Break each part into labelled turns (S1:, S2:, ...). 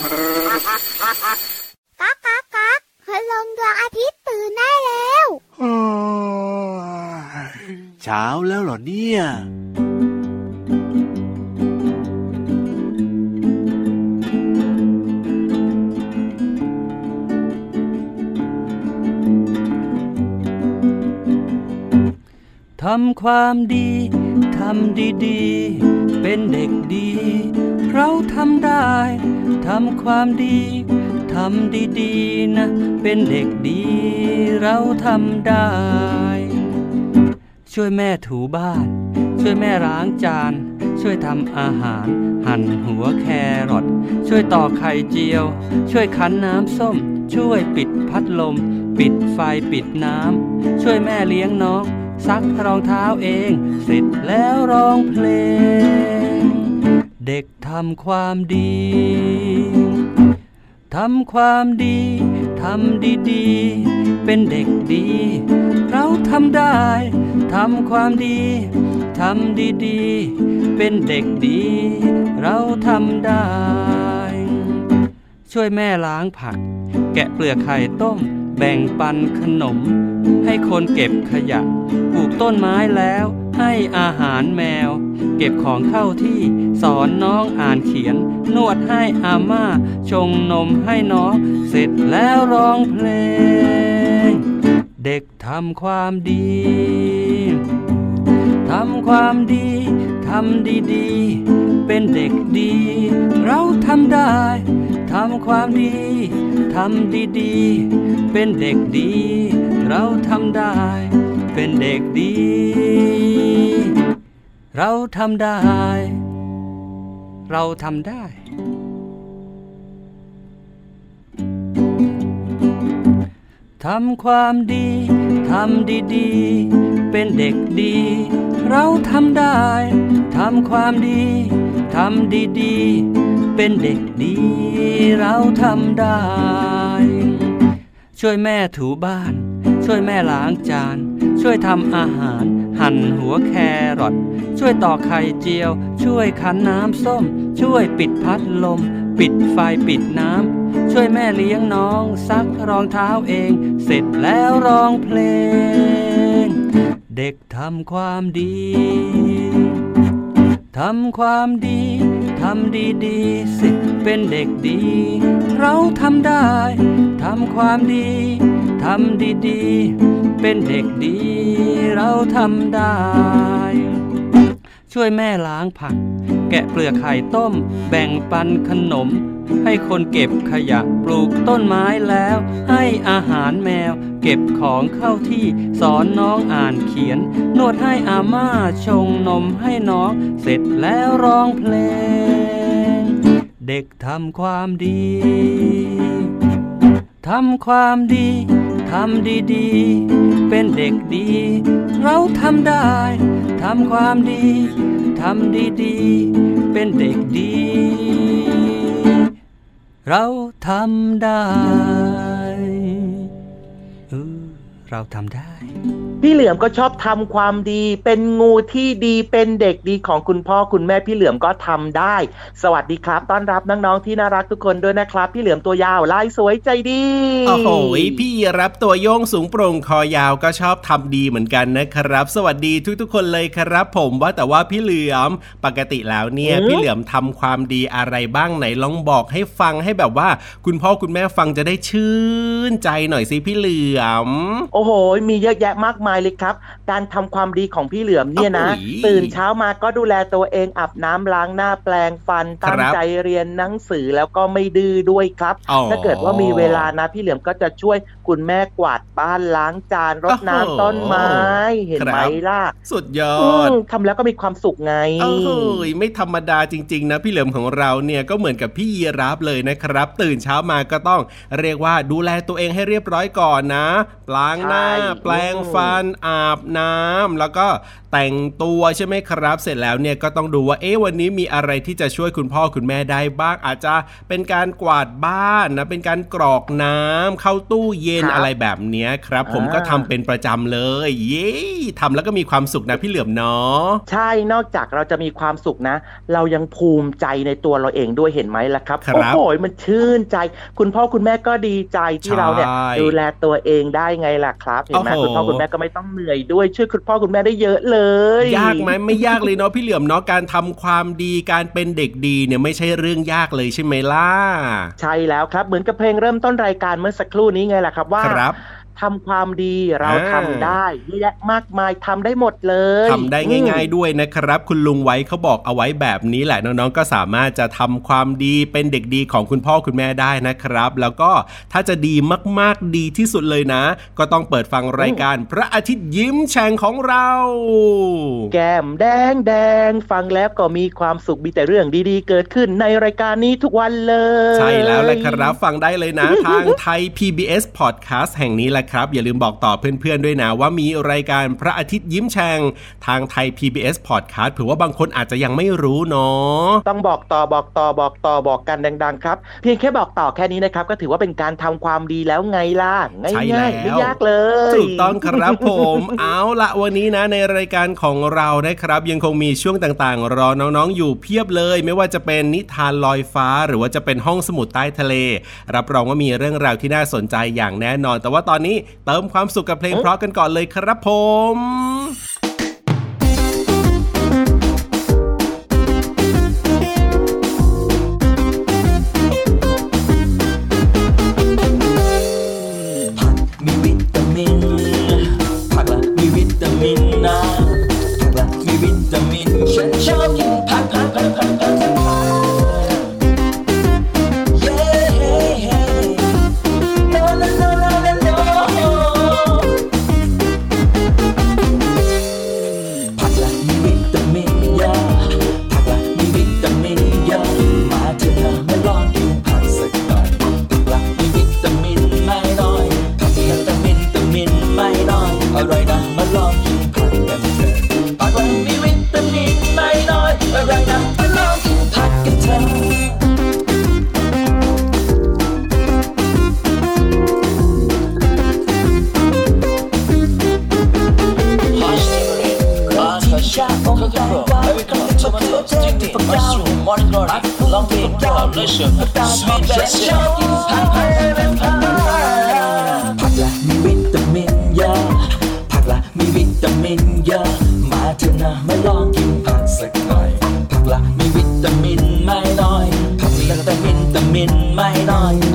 S1: ก๊ากก๊ากก๊ากพลงดวงอาทิตย์ตื่นได้แล้ว
S2: เช้าแล้วเหรอเนี่ย
S3: ทำความดี ทำดีๆ เป็นเด็กดี เราทำได้ ทำความดี ทำดีๆนะ เป็นเด็กดี เราทำได้ ช่วยแม่ถูบ้าน ช่วยแม่ล้างจาน ช่วยทำอาหาร หั่นหัวแครอทช่วยต่อไข่เจียว ช่วยคั้นน้ำส้ม ช่วยปิดพัดลม ปิดไฟปิดน้ำ ช่วยแม่เลี้ยงน้องซักรองเท้าเอง เสร็จแล้วร้องเพลง เด็ก ทำความดี ทำความดี ทำดีๆ เป็นเด็กดี เราทำได้ ทำความดี ทำดีๆ เป็นเด็กดี เราทำได้ ช่วยแม่ล้างผัก แกะเปลือกไข่ต้ม แบ่งปันขนม ให้คนเก็บขยะ ปลูกต้นไม้แล้ว ให้อาหารแมว เก็บของเข้าที่สอนน้องอ่านเขียน นวดให้อาม่า ชงนมให้น้อง เสร็จแล้วร้องเพลง เด็กทำความดี ทำความดี ทำดีๆ เป็นเด็กดี เราทำได้ ทำความดี ทำดีๆ เป็นเด็กดี เราทำได้ เป็นเด็กดี เราทำได้ เราทำได้ ทำความดี ทำดีๆ เป็นเด็กดี เราทำได้ ทำความดี ทำดีๆ เป็นเด็กดี เราทำได้ ช่วยแม่ถูบ้าน ช่วยแม่ล้างจาน ช่วยทำอาหาร หั่นหัวแครอทช่วยต่อไข่เจียว ช่วยคั้นน้ำส้ม ช่วยปิดพัดลม ปิดไฟปิดน้ำ ช่วยแม่เลี้ยงน้อง ซักรองเท้าเอง เสร็จแล้วร้องเพลง เด็กทำความดีทำความดีทำดีดีสิเป็นเด็กดี เราทำได้ ทำความดี ทำดีดีเป็นเด็กดีเราทำได้ ช่วยแม่ล้างผัก แกะเปลือกไข่ต้ม แบ่งปันขนม ให้คนเก็บขยะปลูกต้นไม้แล้ว ให้อาหารแมว เก็บของเข้าที่สอนน้องอ่านเขียน นวดให้อาม่าชงนมให้น้อง เสร็จแล้วร้องเพลง เด็กทำความดีทำความดี ทำดีๆ เป็นเด็กดี เราทำได้ ทำความดี ทำดีๆ เป็นเด็กดี เราทำได้ เราทำได้
S4: พี่เหลือมก็ชอบทำความดี เป็นงูที่ดีเป็นเด็กดีของคุณพ่อคุณแม่พี่เหลือมก็ทำได้ สวัสดีครับ ต้อนรับน้องๆที่น่ารักทุกคนด้วยนะครับ พี่เหลือมตัวยาวลายสวยใจดี
S5: โอ้โหพี่รับตัวโยงสูงโปร่งคอยาวก็ชอบทำดีเหมือนกันนะครับ สวัสดีทุกๆ คนเลยครับ ผมว่าแต่ว่าพี่เหลือมปกติแล้วเนี่ยพี่เหลือมทำความดีอะไรบ้างไหนลองบอกให้ฟังให้แบบว่า คุณพ่อคุณแม่ฟังจะได้ชื่นใจหน่อยสิพี่เหลือม
S4: โอ้โห มีเยอะแยะมากมายเลยครับ การทำความดีของพี่เหลือมเนี่ยนะ ตื่นเช้ามาก็ดูแลตัวเองอาบน้ำล้างหน้าแปลงฟันตั้งใจเรียนหนังสือแล้วก็ไม่ดื้อด้วยครับ ถ้าเกิดว่ามีเวลานะ พี่เหลือมก็จะช่วยคุณแม่กวาดบ้านล้างจานรดน้ำต้นไม้เห็นไหมล่ะ
S5: สุดยอด
S4: ทำแล้วก็มีความสุขไง
S5: เอ้ยไม่ธรรมดาจริง ๆ นะ พี่เหลือมของเราเนี่ยก็เหมือนกับพี่ยีราฟเลยนะครับ ตื่นเช้ามาก็ต้องเรียกว่าดูแลตัวเองให้เรียบร้อยก่อนนะล้างหน้าแปลงฟันนอาบน้ำแล้วก็แต่งตัวใช่ไหมครับ เสร็จแล้วเนี่ยก็ต้องดูว่าเอ๊ะวันนี้มีอะไรที่จะช่วยคุณพ่อคุณแม่ได้บ้าง อาจจะเป็นการกวาดบ้านนะเป็นการกรอกน้ำเข้าตู้เย็นอะไรแบบนี้ครับ ผมก็ทำเป็นประจำเลย เย้ทำแล้วก็มีความสุขนะพี่เหลือมเนาะ
S4: ใช่นอกจากเราจะมีความสุขนะ เรายังภูมิใจในตัวเราเองด้วยเห็นไหมล่ะครับโอ้โหมันชื่นใจ คุณพ่อคุณแม่ก็ดีใจที่เราเนี่ยดูแลตัวเองได้ไงล่ะครับเห็นไหมคุณพ่อคุณแม่ก็ไม่ต้องเหนื่อยด้วยช่วยคุณพ่อคุณแม่ได้เยอะเลย
S5: ยากไหมไม่ยากเลยเนาะพี่เหลือมเนาะการทำความดีการเป็นเด็กดีเนี่ยไม่ใช่เรื่องยากเลยใช่ไหมล่ะ
S4: ใช่แล้วครับ เหมือนกับเพลงเริ่มต้นรายการเมื่อสักครู่นี้ไงล่ะครับว่า
S5: ครับ
S4: ทำความดีเราทำได้เยอะแยะมากมายทำได้หมดเลย
S5: ทำได้ง่าย ๆ ด้วยนะครับ คุณลุงไว้เขาบอกเอาไว้แบบนี้แหละน้องๆก็สามารถจะทำความดีเป็นเด็กดีของคุณพ่อคุณแม่ได้นะครับ แล้วก็ถ้าจะดีมากๆดีที่สุดเลยนะ ก็ต้องเปิดฟังรายการพระอาทิตย์ยิ้มแฉ่งของเรา
S4: แก้มแดงแดงฟังแล้วก็มีความสุขมีแต่เรื่องดีๆ เกิดขึ้นในรายการนี้ทุกวันเลย
S5: ใช่แล้วแหละครับฟังได้เลยนะทางไทย PBS Podcast แห่งนี้แหละครับ อย่าลืมบอกต่อเพื่อนๆด้วยนะว่ามีรายการพระอาทิตย์ยิ้มแฉ่งทางไทย PBS Podcast เผื่อว่าบางคนอาจจะยังไม่รู้เนาะ
S4: ต้องบอกต่อบอกต่อบอกต่อบอกกันดังๆครับ เพียงแค่บอกต่อแค่นี้นะครับ ก็ถือว่าเป็นการทำความดีแล้วไงล่ะง่ายๆไม่ยากเลย
S5: ถูกต้องครับผม เอาละวันนี้นะในรายการของเรานะครับ ยังคงมีช่วงต่างๆ รอน้องๆอยู่เพียบเลย ไม่ว่าจะเป็นนิทานลอยฟ้า หรือว่าจะเป็นห้องสมุดใต้ทะเล รับรองว่ามีเรื่องราวที่น่าสนใจอย่างแน่นอน แต่ว่าตอนนี้เติมความสุขกับเพลงเพราะกันก่อนเลยครับผม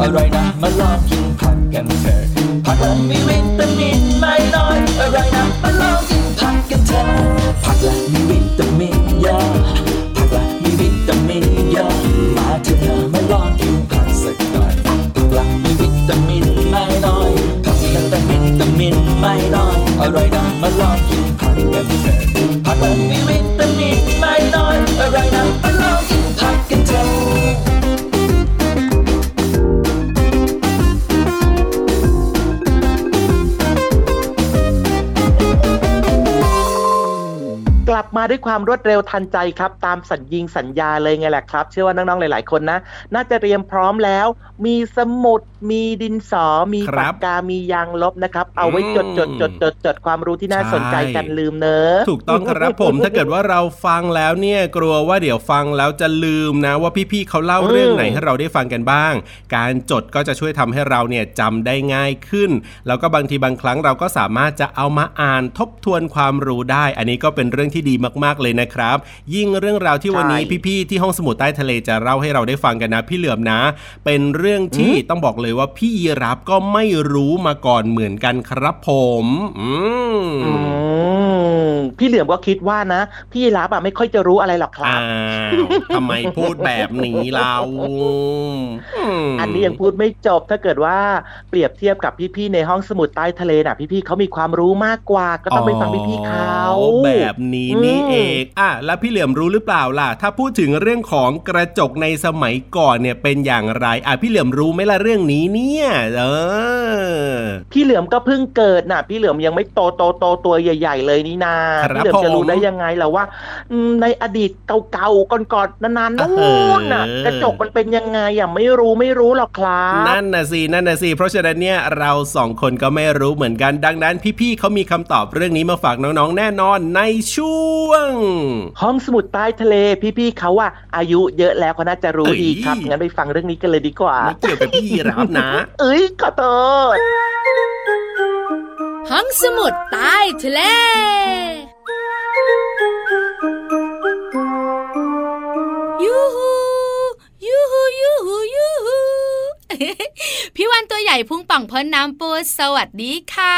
S5: อร่อยนะ
S4: มาลอง
S6: กินผักกันเถอะ
S4: ความรวดเร็วทันใจครับ ตามสัญญิงสัญญาเลยไงแหละครับ เชื่อว่าน้องๆ หลายๆ คนนะ น่าจะเตรียมพร้อมแล้ว มีสมุด มีดินสอ มีปากกา มียางลบนะครับ เอาไว้จดจดจดจดจดความรู้ที่น่าสนใจกันลืมเนอะ
S5: ถูกต้องครับผม ถ้าเกิดว่าเราฟังแล้วเนี่ย กลัวว่าเดี๋ยวฟังแล้วจะลืมนะ ว่าพี่ๆเขาเล่าเรื่องไหนให้เราได้ฟังกันบ้าง การจดก็จะช่วยทำให้เราเนี่ยจำได้ง่ายขึ้น แล้วก็บางทีบางครั้งเราก็สามารถจะเอามาอ่านทบทวนความรู้ได้ อันนี้ก็เป็นเรื่องที่ดีมากๆเลยนะครับ ยิ่งเรื่องราวที่วันนี้พี่ๆที่ห้องสมุดใต้ทะเลจะเล่าให้เราได้ฟังกันนะพี่เหลือมนะ เป็นเรื่องที่ต้องบอกเลยว่าพี่ยีรับก็ไม่รู้มาก่อนเหมือนกันครับผม อืม
S4: มพี่เหลือมก็คิดว่านะ พี่รับอะไม่ค่อยจะรู้อะไรหรอกครั
S5: อ้า
S4: บ
S5: วทำไมพูดแบบนี้เราม
S4: อันนี้ยังพูดไม่จบถ้าเกิดว่าเปรียบเทียบกับพี่ๆในห้องสมุดใต้ทะเลน่ะ พี่ๆเขามีความรู้มากกว่า ก็ต้องไปฟังพี่ๆเขา
S5: อ๋อแบบนี้นี่
S4: อืม
S5: เองอะแล้วพี่เหลือมรู้หรือเปล่าล่ะ ถ้าพูดถึงเรื่องของกระจกในสมัยก่อนเนี่ยเป็นอย่างไรอะพี่เหลือมรู้ไหมล่ะเรื่องนี้เนี่ยเออ
S4: พี่เหลือมก็เพิ่งเกิดน่ะ พี่เหลือมยังไม่โตโตโตตัวใหญ่ ๆ เลยนี่นา
S5: ครับ
S4: พี่เหลือมจะรู้
S5: ผม
S4: ได้ยังไงล่ะว่าอืมในอดีตเก่าๆก่อนๆนานๆนู่นน่ะ
S5: เออ
S4: กระจกมันเป็นยังไงอะไม่รู้ไม่รู้หรอกครับ
S5: นั่นน่ะสินั่นน่ะสิเพราะฉะนั้นเนี่ยเราสองคนก็ไม่รู้เหมือนกันดังนั้น พี่ๆเขามีคำตอบเรื่องนี้มาฝากน้องๆแน่นอนในช่วง
S4: ห้องสมุดใต้ทะเลพี่ๆเขาว่าอายุเยอะแล้วเขาน่าจะรู้
S5: เอ้ย
S4: ดีครับงั้นไปฟังเรื่องนี้กันเลยดีกว่า
S5: ไม่เกี่ยวกับพี่รับนะ
S4: เอ้ยขอโทษ
S7: ห้องสมุดใต้ทะเลยูฮูยูฮูยูฮูยูฮู พี่วานตัวใหญ่พุ่งป่องพ้นน้ำปูสวัสดีค่ะ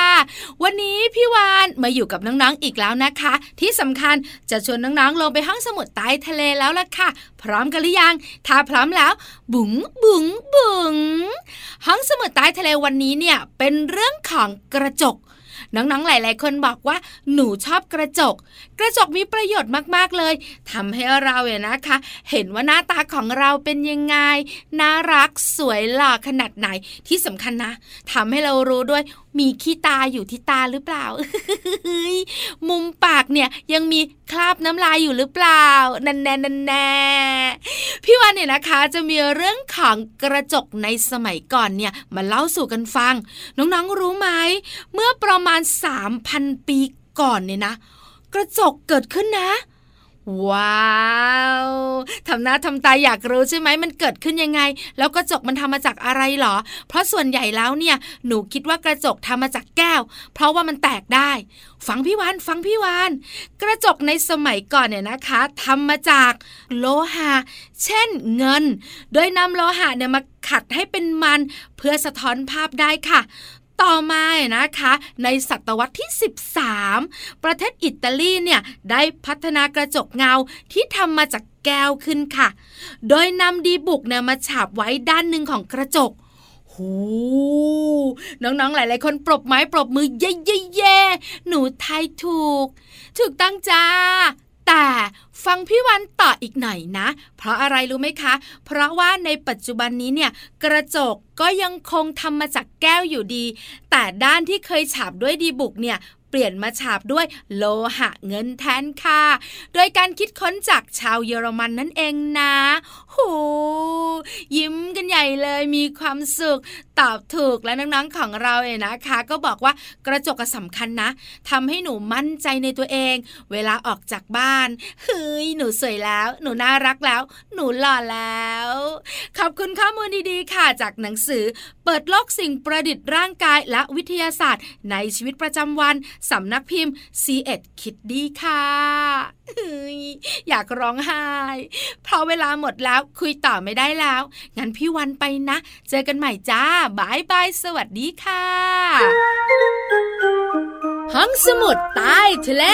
S7: วันนี้พี่วานมาอยู่กับน้องๆอีกแล้วนะคะ ที่สำคัญจะชวนน้องๆลงไปห้องสมุดใต้ทะเลแล้วล่ะค่ะ พร้อมกันหรือยัง ถ้าพร้อมแล้ว บุ๋งบุ๋งบุ๋งห้องสมุดใต้ทะเลวันนี้เนี่ยเป็นเรื่องของกระจกน้องๆ หลาย ๆ คนบอกว่าหนูชอบกระจกกระจกมีประโยชน์มากๆเลยทำให้เราเนี่ยนะคะ เห็นว่าหน้าตาของเราเป็นยังไงน่ารักสวยหล่อขนาดไหนที่สำคัญนะทำให้เรารู้ด้วยมีขี้ตาอยู่ที่ตาหรือเปล่า มุมปากเนี่ยยังมีคราบน้ำลายอยู่หรือเปล่า นันแน่นันแน่พี่วันเนี่ยนะคะจะมีเรื่องของกระจกในสมัยก่อนเนี่ยมาเล่าสู่กันฟัง น้องๆรู้ไหม เมื่อประมาณ 3,000 ปีก่อนเนี่ยนะ กระจกเกิดขึ้นนะ ว้าวทำหน้าทำตาอยากรู้ใช่ไหมมันเกิดขึ้นยังไง แล้วกระจกมันทำมาจากอะไรหรอ เพราะส่วนใหญ่แล้วเนี่ยหนูคิดว่ากระจกทำมาจากแก้ว เพราะว่ามันแตกได้ ฟังพี่วานฟังพี่วานกระจกในสมัยก่อนเนี่ยนะคะทำมาจากโลหะเช่นเงิน โดยนำโลหะเนี่ยมาขัดให้เป็นมันเพื่อสะท้อนภาพได้ค่ะ ต่อมานะคะ ในศตวรรษที่ 13 ประเทศอิตาลีเนี่ยได้พัฒนากระจกเงาที่ทำมาจากแก้วขึ้นค่ะ โดยนำดีบุกเนี่ยมาฉาบไว้ด้านหนึ่งของกระจกหูน้องๆ หลาย ๆ คนปรบไม้ปรบมือเย่เย่เย่หนูทายถูก ถูกตั้งจ้า แต่ ฟังพี่วันต่ออีกหน่อยนะ เพราะอะไรรู้ไหมคะ เพราะว่าในปัจจุบันนี้เนี่ยกระจกก็ยังคงทำมาจากแก้วอยู่ดี แต่ด้านที่เคยฉาบด้วยดีบุกเนี่ยเปลี่ยนมาฉาบด้วยโลหะเงินแทนค่ะ โดยการคิดค้นจากชาวเยอรมันนั่นเองนะโหยิ้มกันใหญ่เลยมีความสุข ตอบถูกและน้องๆของเราเนี่ยนะคะ ก็บอกว่ากระจกก็สำคัญนะทำให้หนูมั่นใจในตัวเอง เวลาออกจากบ้านเ้ยหนูสวยแล้ว หนูน่ารักแล้ว หนูหล่อแล้ว ขอบคุณข้อมูลดีๆ ค่ะจากหนังสือ เปิดโลกสิ่งประดิษฐ์ร่างกายและวิทยาศาสตร์ ในชีวิตประจำวันสำนักพิมพ์ c ีเอ็ดคิดดีค่ะอยากร้องไห้ เพราะเวลาหมดแล้วคุยต่อไม่ได้แล้ว งั้นพี่วันไปนะ เจอกันใหม่จ้าบายบายสวัสดีค่ะห้องสมุดใต้ทะเล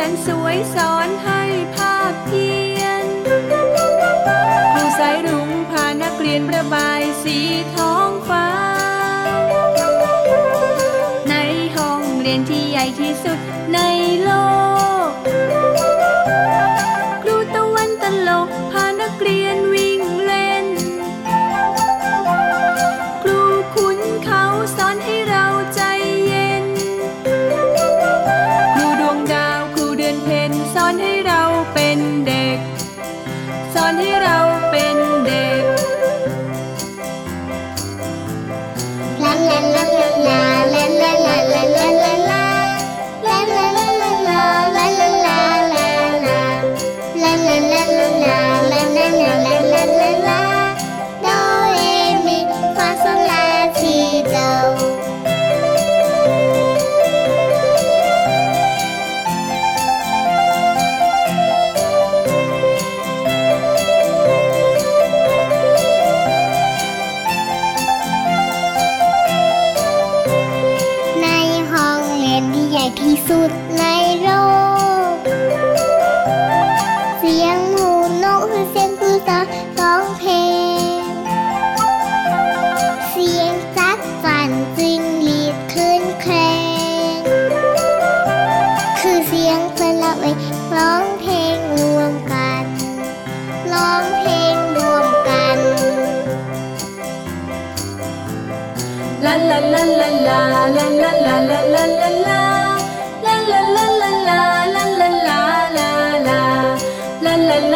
S1: แสนสวยสอน
S8: ให้ภาพเพียนครูสายรุ้งพานักเรียนประบายสีท้องฟ้า ในห้องเรียนที่ใหญ่ที่สุดในโลก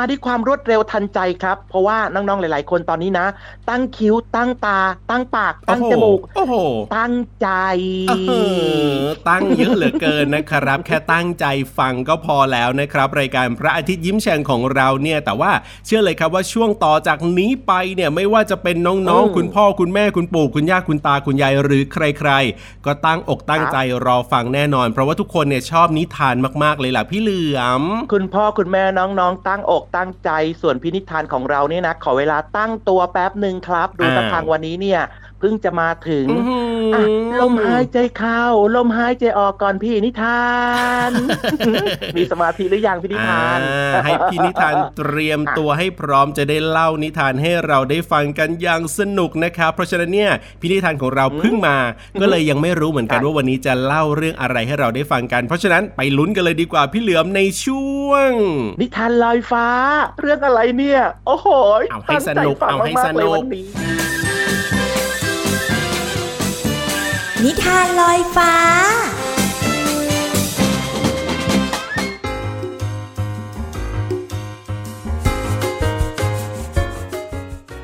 S1: กลั
S4: บมาที่ความรวดเร็วทันใจครับ เพราะว่าน้องๆหลาย ๆ คนตอนนี้นะ ตั้งคิ้วตั้งตา ตั้งปาก ตั้งจมูก
S5: โอ้โห
S4: ตั้งใจ
S5: เออตั้งเยอะเหลือเกินนะครับ แค่ตั้งใจฟังก็พอแล้วนะครับ รายการพระอาทิตย์ยิ้มแฉ่งของเราเนี่ย แต่ว่าเชื่อเลยครับว่าช่วงต่อจากนี้ไปเนี่ยไม่ว่าจะเป็นน้อง
S4: อืม
S5: ๆคุณพ่อคุณแม่คุณปู่คุณย่าคุณตาคุณยายหรือใคร ๆ ก็ตั้งอกตั้งใจรอฟังแน่นอน เพราะว่าทุกคนเนี่ยชอบนิทานมากๆเลยล่ะพี่เหลือม
S4: คุณพ่อคุณแม่น้องๆ ตั้งอกตั้งใจส่วนพินิธานของเราเนี่ยนะ ขอเวลาตั้งตัวแป๊บหนึ่งครับ ดู
S5: อ้าว
S4: ตะทางวันนี้เนี่ยเพิ่งจะมาถึง
S5: อื้อหือ
S4: อะ ลมหายใจเข้า ลมหายใจออกก่อนพี่นิทาน มีสมาธิหรือยังพี่นิทาน
S5: อ่าให้พี่นิทานเตรียมตัวให้พร้อมจะได้เล่านิทานให้เราได้ฟังกันอย่างสนุกนะครับ เพราะฉะนั้นเนี่ยพี่นิทานของเราเพิ่งมา ก็เลยยังไม่รู้เหมือนกัน
S4: ค่ะ
S5: ว่าวันนี้จะเล่าเรื่องอะไรให้เราได้ฟังกัน เพราะฉะนั้นไปลุ้นกันเลยดีกว่าพี่เหลือมในช่วง
S4: นิทานลอยฟ้า เรื่องอะไรเนี่ย โอ้โห
S5: เอาให้สนุก
S4: ตั้งใจฟัง
S5: เอาให้
S4: ม
S5: สนุก
S4: มากๆเลยวั
S9: นิทานลอยฟ้า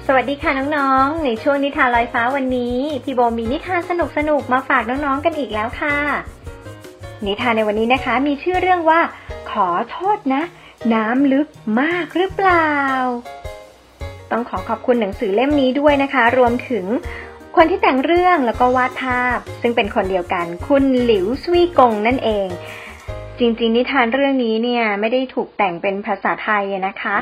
S10: สวัสดีค่ะน้องๆ ในช่วงนิทานลอยฟ้าวันนี้ พี่โบมีนิทานสนุกๆมาฝากน้องๆ กันอีกแล้วค่ะ นิทานในวันนี้นะคะ มีชื่อเรื่องว่า ขอโทษนะ น้ำลึกมากหรือเปล่า ต้องขอขอบคุณหนังสือเล่มนี้ด้วยนะคะ รวมถึง คนที่แต่งเรื่องแล้วก็วาดภาพ ซึ่งเป็นคนเดียวกัน คุณหลิวซุยกงนั่นเอง จริงๆ นิทานเรื่องนี้เนี่ยไม่ได้ถูกแต่งเป็นภาษาไทยนะคะ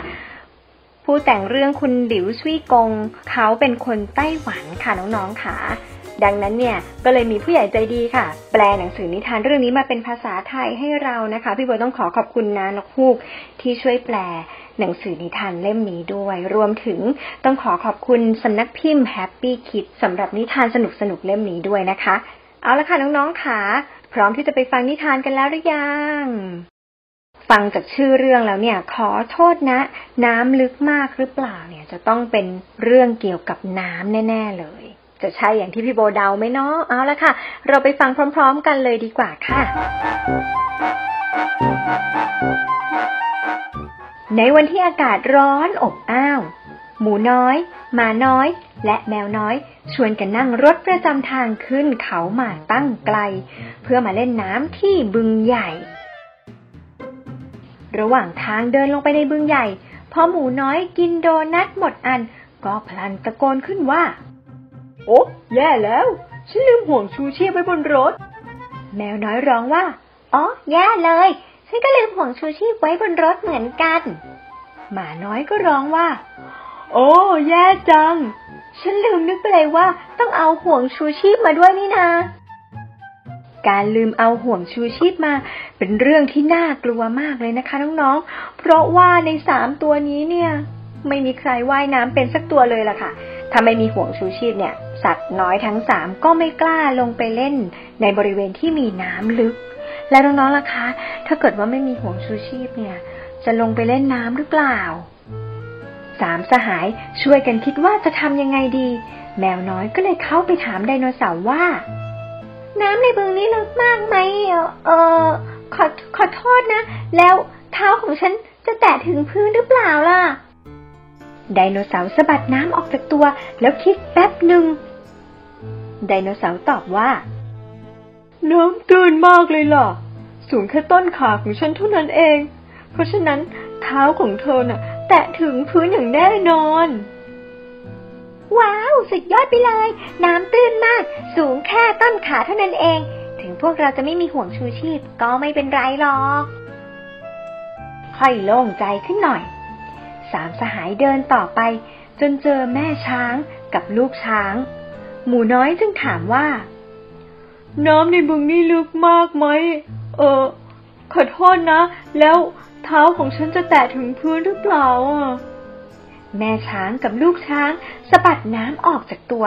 S10: ผู้แต่งเรื่องคุณหลิวซุยกง เขาเป็นคนไต้หวันค่ะน้องๆค่ะ ดังนั้นเนี่ยก็เลยมีผู้ใหญ่ใจดีค่ะ แปลหนังสือนิทานเรื่องนี้มาเป็นภาษาไทยให้เรานะคะ พี่โบต้องขอขอบคุณนะนกฮูกที่ช่วยแปลหนังสือนิทานเล่มนี้ด้วย รวมถึงต้องขอขอบคุณสำนักพิมพ์ Happy Kids สำหรับนิทานสนุกๆเล่มนี้ด้วยนะคะ เอาละค่ะน้องๆค่ะ พร้อมที่จะไปฟังนิทานกันแล้วหรือยังฟังจากชื่อเรื่องแล้วเนี่ย ขอโทษนะ น้ำลึกมากหรือเปล่าเนี่ย จะต้องเป็นเรื่องเกี่ยวกับน้ำแน่ ๆ เลย จะใช่อย่างที่พี่โบเดาไหมเนาะเอาละค่ะ เราไปฟังพร้อม ๆ กันเลยดีกว่าค่ะ ในวันที่อากาศร้อนอบอ้าว หมูน้อยหมาน้อย และแมวน้อย ชวนกันนั่งรถประจำทางขึ้นเขาหมาตั้งไกล เพื่อมาเล่นน้ำที่บึงใหญ่ ระหว่างทางเดินลงไปในบึงใหญ่พอหมูน้อยกินโดนัทหมดอัน ก็พลันตะโกนขึ้นว่า โอ้แย่แล้ว ฉันลืมห่วงชูชีพไว้บนรถ แมวน้อยร้องว่า อ๋อ แย่เลย ฉันก็ลืมห่วงชูชีพไว้บนรถเหมือนกัน หมาน้อยก็ร้องว่า โอ้ แย่จัง ฉันลืมนึกไปเลยว่า ต้องเอาห่วงชูชีพมาด้วยนี่นา การลืมเอาห่วงชูชีพมา เป็นเรื่องที่น่ากลัวมากเลยนะคะน้องๆ เพราะว่าในสามตัวนี้เนี่ย ไม่มีใครว่ายน้ำเป็นสักตัวเลยล่ะค่ะ ถ้าไม่มีห่วงชูชีพเนี่ย สัตว์น้อยทั้งสามก็ไม่กล้าลงไปเล่นในบริเวณที่มีน้ำลึก แล้วน้องๆล่ะคะ ถ้าเกิดว่าไม่มีห่วงชูชีพเนี่ย จะลงไปเล่นน้ำหรือเปล่าสามสหายช่วยกันคิดว่าจะทำยังไงดี แมวน้อยก็เลยเข้าไปถามไดโนเสาร์ว่า น้ำในบึงนี้ลึกมากไหมเออขอขอโทษนะ แล้วเท้าของฉันจะแตะถึงพื้นหรือเปล่าล่ะไดโนเสาร์สะบัดน้ำออกจากตัว แล้วคิดแป๊บหนึ่ง ไดโนเสาร์ตอบว่า น้ำตื้นมากเลยล่ะ สูงแค่ต้นขาของฉันเท่านั้นเอง เพราะฉะนั้นเท้าของเธอน่ะ แตะถึงพื้นอย่างแน่นอน ว้าว สุดยอดไปเลย น้ำตื้นมาก สูงแค่ต้นขาเท่านั้นเอง ถึงพวกเราจะไม่มีห่วงชูชีพก็ไม่เป็นไรหรอก ค่อยโล่งใจขึ้นหน่อย สามสหายเดินต่อไปจนเจอแม่ช้างกับลูกช้าง หมูน้อยจึงถามว่า น้ำในบึงนี่ลึกมากไหม เออ ขอโทษนะ แล้วเท้าของฉันจะแตะถึงพื้นหรือเปล่าอะแม่ช้างกับลูกช้างสะบัดน้ำออกจากตัว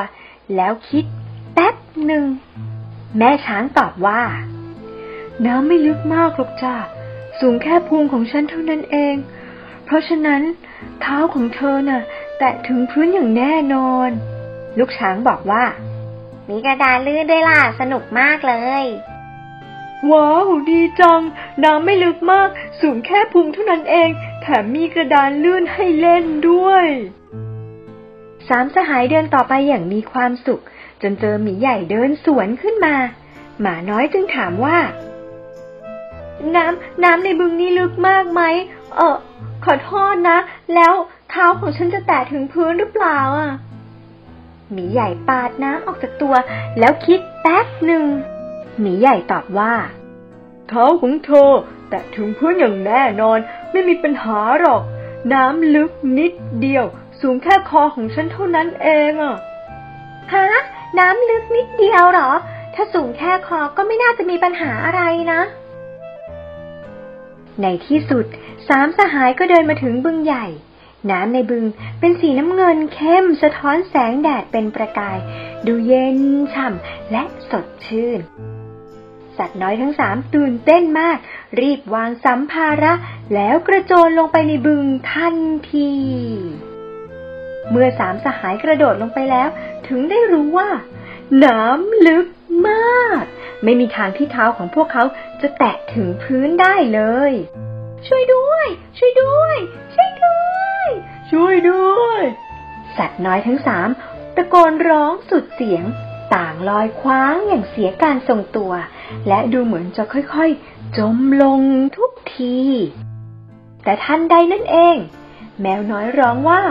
S10: แล้วคิดแป๊บหนึ่ง แม่ช้างตอบว่า น้ำไม่ลึกมากหรอกจ้าสูงแค่พุงของฉันเท่านั้นเอง เพราะฉะนั้น เท้าของเธอน่ะ แตะถึงพื้นอย่างแน่นอน ลูกช้างบอกว่า มีกระดานลื่นด้วยล่ะ สนุกมากเลย ว้าว ดีจัง น้ำไม่ลึกมาก สูงแค่พุงเท่านั้นเอง แถมมีกระดานลื่นให้เล่นด้วย สามสหายเดินต่อไปอย่างมีความสุข จนเจอหมีใหญ่เดินสวนขึ้นมา หมาน้อยจึงถามว่า น้ำน้ำในบึงนี้ลึกมากไหม เออขอโทษนะ แล้วเท้าของฉันจะแตะถึงพื้นหรือเปล่าอะ หมีใหญ่ปาดน้ำออกจากตัว แล้วคิดแป๊บหนึ่งหมีใหญ่ตอบว่า เท้าของเธอ แตะถึงพื้นอย่างแน่นอนไม่มีปัญหาหรอก น้ำลึกนิดเดียว สูงแค่คอของฉันเท่านั้นเองอะฮะน้ำลึกนิดเดียวหรอ ถ้าสูงแค่คอก็ไม่น่าจะมีปัญหาอะไรนะ ในที่สุด สามสหายก็เดินมาถึงบึงใหญ่ น้ำในบึงเป็นสีน้ำเงินเข้มสะท้อนแสงแดดเป็นประกาย ดูเย็นฉ่ำและสดชื่น สัตว์น้อยทั้งสามตื่นเต้นมาก รีบวางสัมภาระ แล้วกระโจนลงไปในบึงทันที เมื่อสามสหายกระโดดลงไปแล้ว ถึงได้รู้ว่า น้ำลึกมาก ไม่มีทางที่เท้าของพวกเขาจะแตะถึงพื้นได้เลย ช่วยด้วย ช่วยด้วย ช่วยด้วย ช่วยด้วย สัตว์น้อยทั้งสามตะโกนร้องสุดเสียง ต่างลอยคว้างอย่างเสียการทรงตัว และดูเหมือนจะค่อยๆ จมลงทุกที แต่ทันใดนั่นเอง แมวน้อยร้องว่า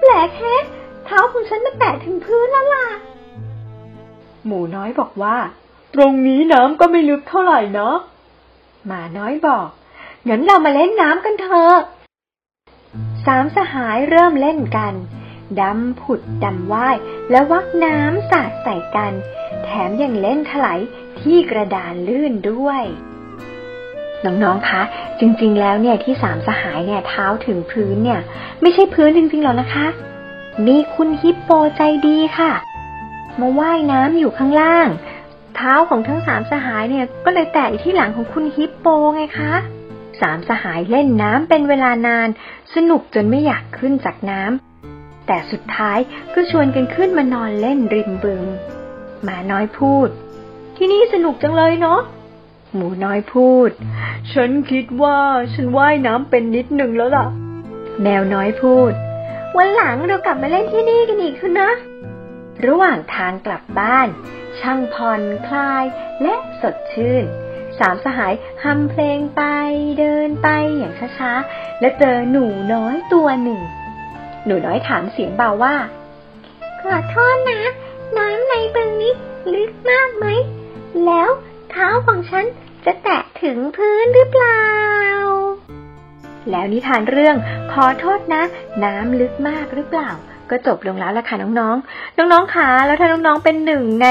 S10: แปลกแฮะเท้าของฉันมาแตะถึงพื้นแล้วล่ะ หมูน้อยบอกว่า ตรงนี้น้ำก็ไม่ลึกเท่าไหร่เนาะหมาน้อยบอกงั้นเรามาเล่นน้ำกันเถอะ สามสหายเริ่มเล่นกัน ดำผุดดำว่ายและวักน้ำสาดใส่กัน แถมยังเล่นถลายที่กระดานลื่นด้วยน้องๆ คะ จริงๆ แล้วเนี่ยที่สามสหายเนี่ยเท้าถึงพื้นเนี่ย ไม่ใช่พื้นจริงๆ หรอกนะคะ มีคุณฮิปโปใจดีค่ะ มาว่ายน้ำอยู่ข้างล่าง เท้าของทั้งสามสหายเนี่ยก็เลยแตะที่หลังของคุณฮิปโปไงคะ สามสหายเล่นน้ำเป็นเวลานาน สนุกจนไม่อยากขึ้นจากน้ำ แต่สุดท้ายก็ชวนกันขึ้นมานอนเล่นริมบึง หมาน้อยพูด ที่นี่สนุกจังเลยเนาะ หมูน้อยพูด ฉันคิดว่าฉันว่ายน้ำเป็นนิดหนึ่งแล้วล่ะ แมวน้อยพูด วันหลังเรากลับมาเล่นที่นี่กันอีกนะ ระหว่างทางกลับบ้าน ช่างผ่อนคลายและสดชื่น สามสหายฮัมเพลงไปเดินไปอย่างช้าๆ และเจอหนูน้อยตัวหนึ่ง หนูน้อยถามเสียงเบาว่า ขอโทษนะ น้ำใน
S11: ตรงนี้ลึกมากไหม แล้วเท้าของฉันจะแตะถึงพื้นหรือเปล่า แล้วนิทานเรื่องขอโทษนะ น้ำลึกมากหรือเปล่า ก็จบลงแล้วละค่ะน้องๆ น้องๆคะแล้วถ้าน้องๆเป็นหนึ่งใน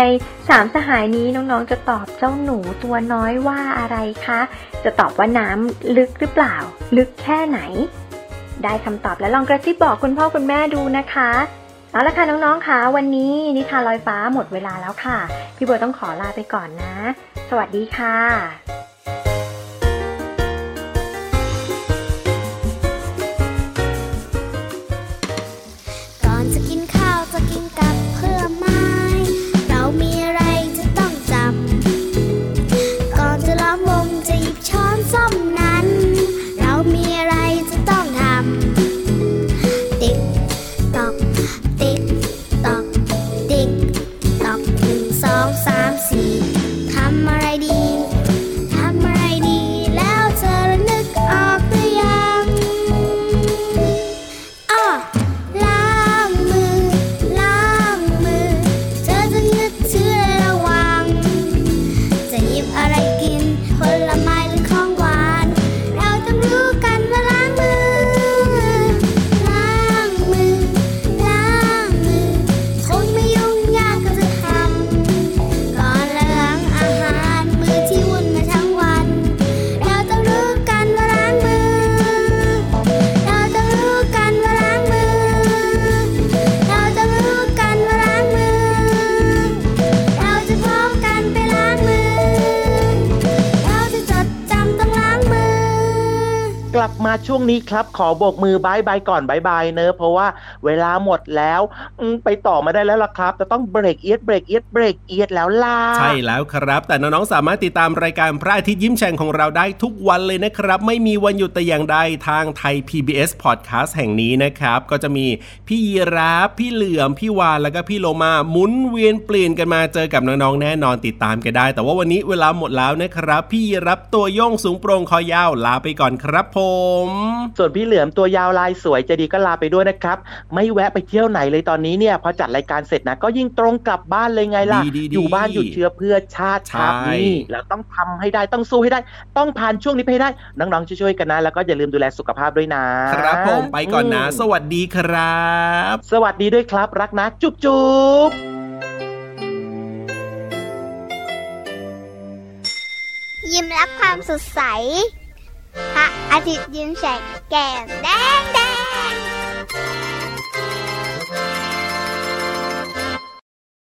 S11: สามสหายนี้น้องๆจะตอบเจ้าหนูตัวน้อยว่าอะไรคะ จะตอบว่าน้ำลึกหรือเปล่า ลึกแค่ไหน ได้คำตอบแล้วลองกระซิบบอกคุณพ่อคุณแม่ดูนะคะเอาละค่ะน้องๆคะวันนี้นิทานลอยฟ้าหมดเวลาแล้วค่ะ พี่บัวต้องขอลาไปก่อนนะ สวัสดีค่ะ
S1: นี้ครั
S4: บขอโบกมือ bye bye ก่อน bye bye เนอะเพราะว่าเวลาหมดแล้วไปต่อมาได้แล้วล่ะครับจะต้องเบรกเอี๊ยดเบรกเอี๊ยดเบรกเอี๊ยดแล้วล่ะ
S5: ใช่แล้วครับ แต่น้องๆสามารถติดตามรายการพระอาทิตย์ยิ้มแฉ่งของเราได้ทุกวันเลยนะครับ ไม่มีวันหยุดแต่อย่างใดทางไทย PBS Podcast แห่งนี้นะครับ ก็จะมีพี่ยีราฟพี่เหลือมพี่วานแล้วก็พี่โลมาหมุนเวียนเปลี่ยนกันมาเจอกับน้องๆแน่นอนติดตามกันได้ แต่ว่าวันนี้เวลาหมดแล้วนะครับ พี่ยีราฟตัวโย่งสูงโปร่งคอยาวลาไปก่อนครับผม
S4: ส่วนพี่เหลือมตัวยาวลายสวยใจะดีก็ลาไปด้วยนะครับ ไม่แวะไปเที่ยวไหนเลยตอนนี้เนี่ยพอจัดรายการเสร็จนะก็ยิ่งตรงกลับบ้านเลยไงล่ะ
S5: ดีๆๆ
S4: อยู่บ้านหยุดเชื้อเพื่อชาติครับ
S5: ใช่
S4: นี่แล้วต้องทำให้ได้ต้องสู้ให้ได้ ต้องผ่านช่วงนี้ไปให้ได้ น้องๆช่วยๆกันนะ แล้วก็อย่าลืมดูแลสุขภาพด้วยนะครับ
S5: ผมไปก่อนนะ
S4: อืม
S5: สวัสดีครับ
S4: สวัสดีด้วยครับรักนะจุ๊บจุ๊บ
S1: ยิ้มรับความสดใส 哈！阿杰变成镜钉钉。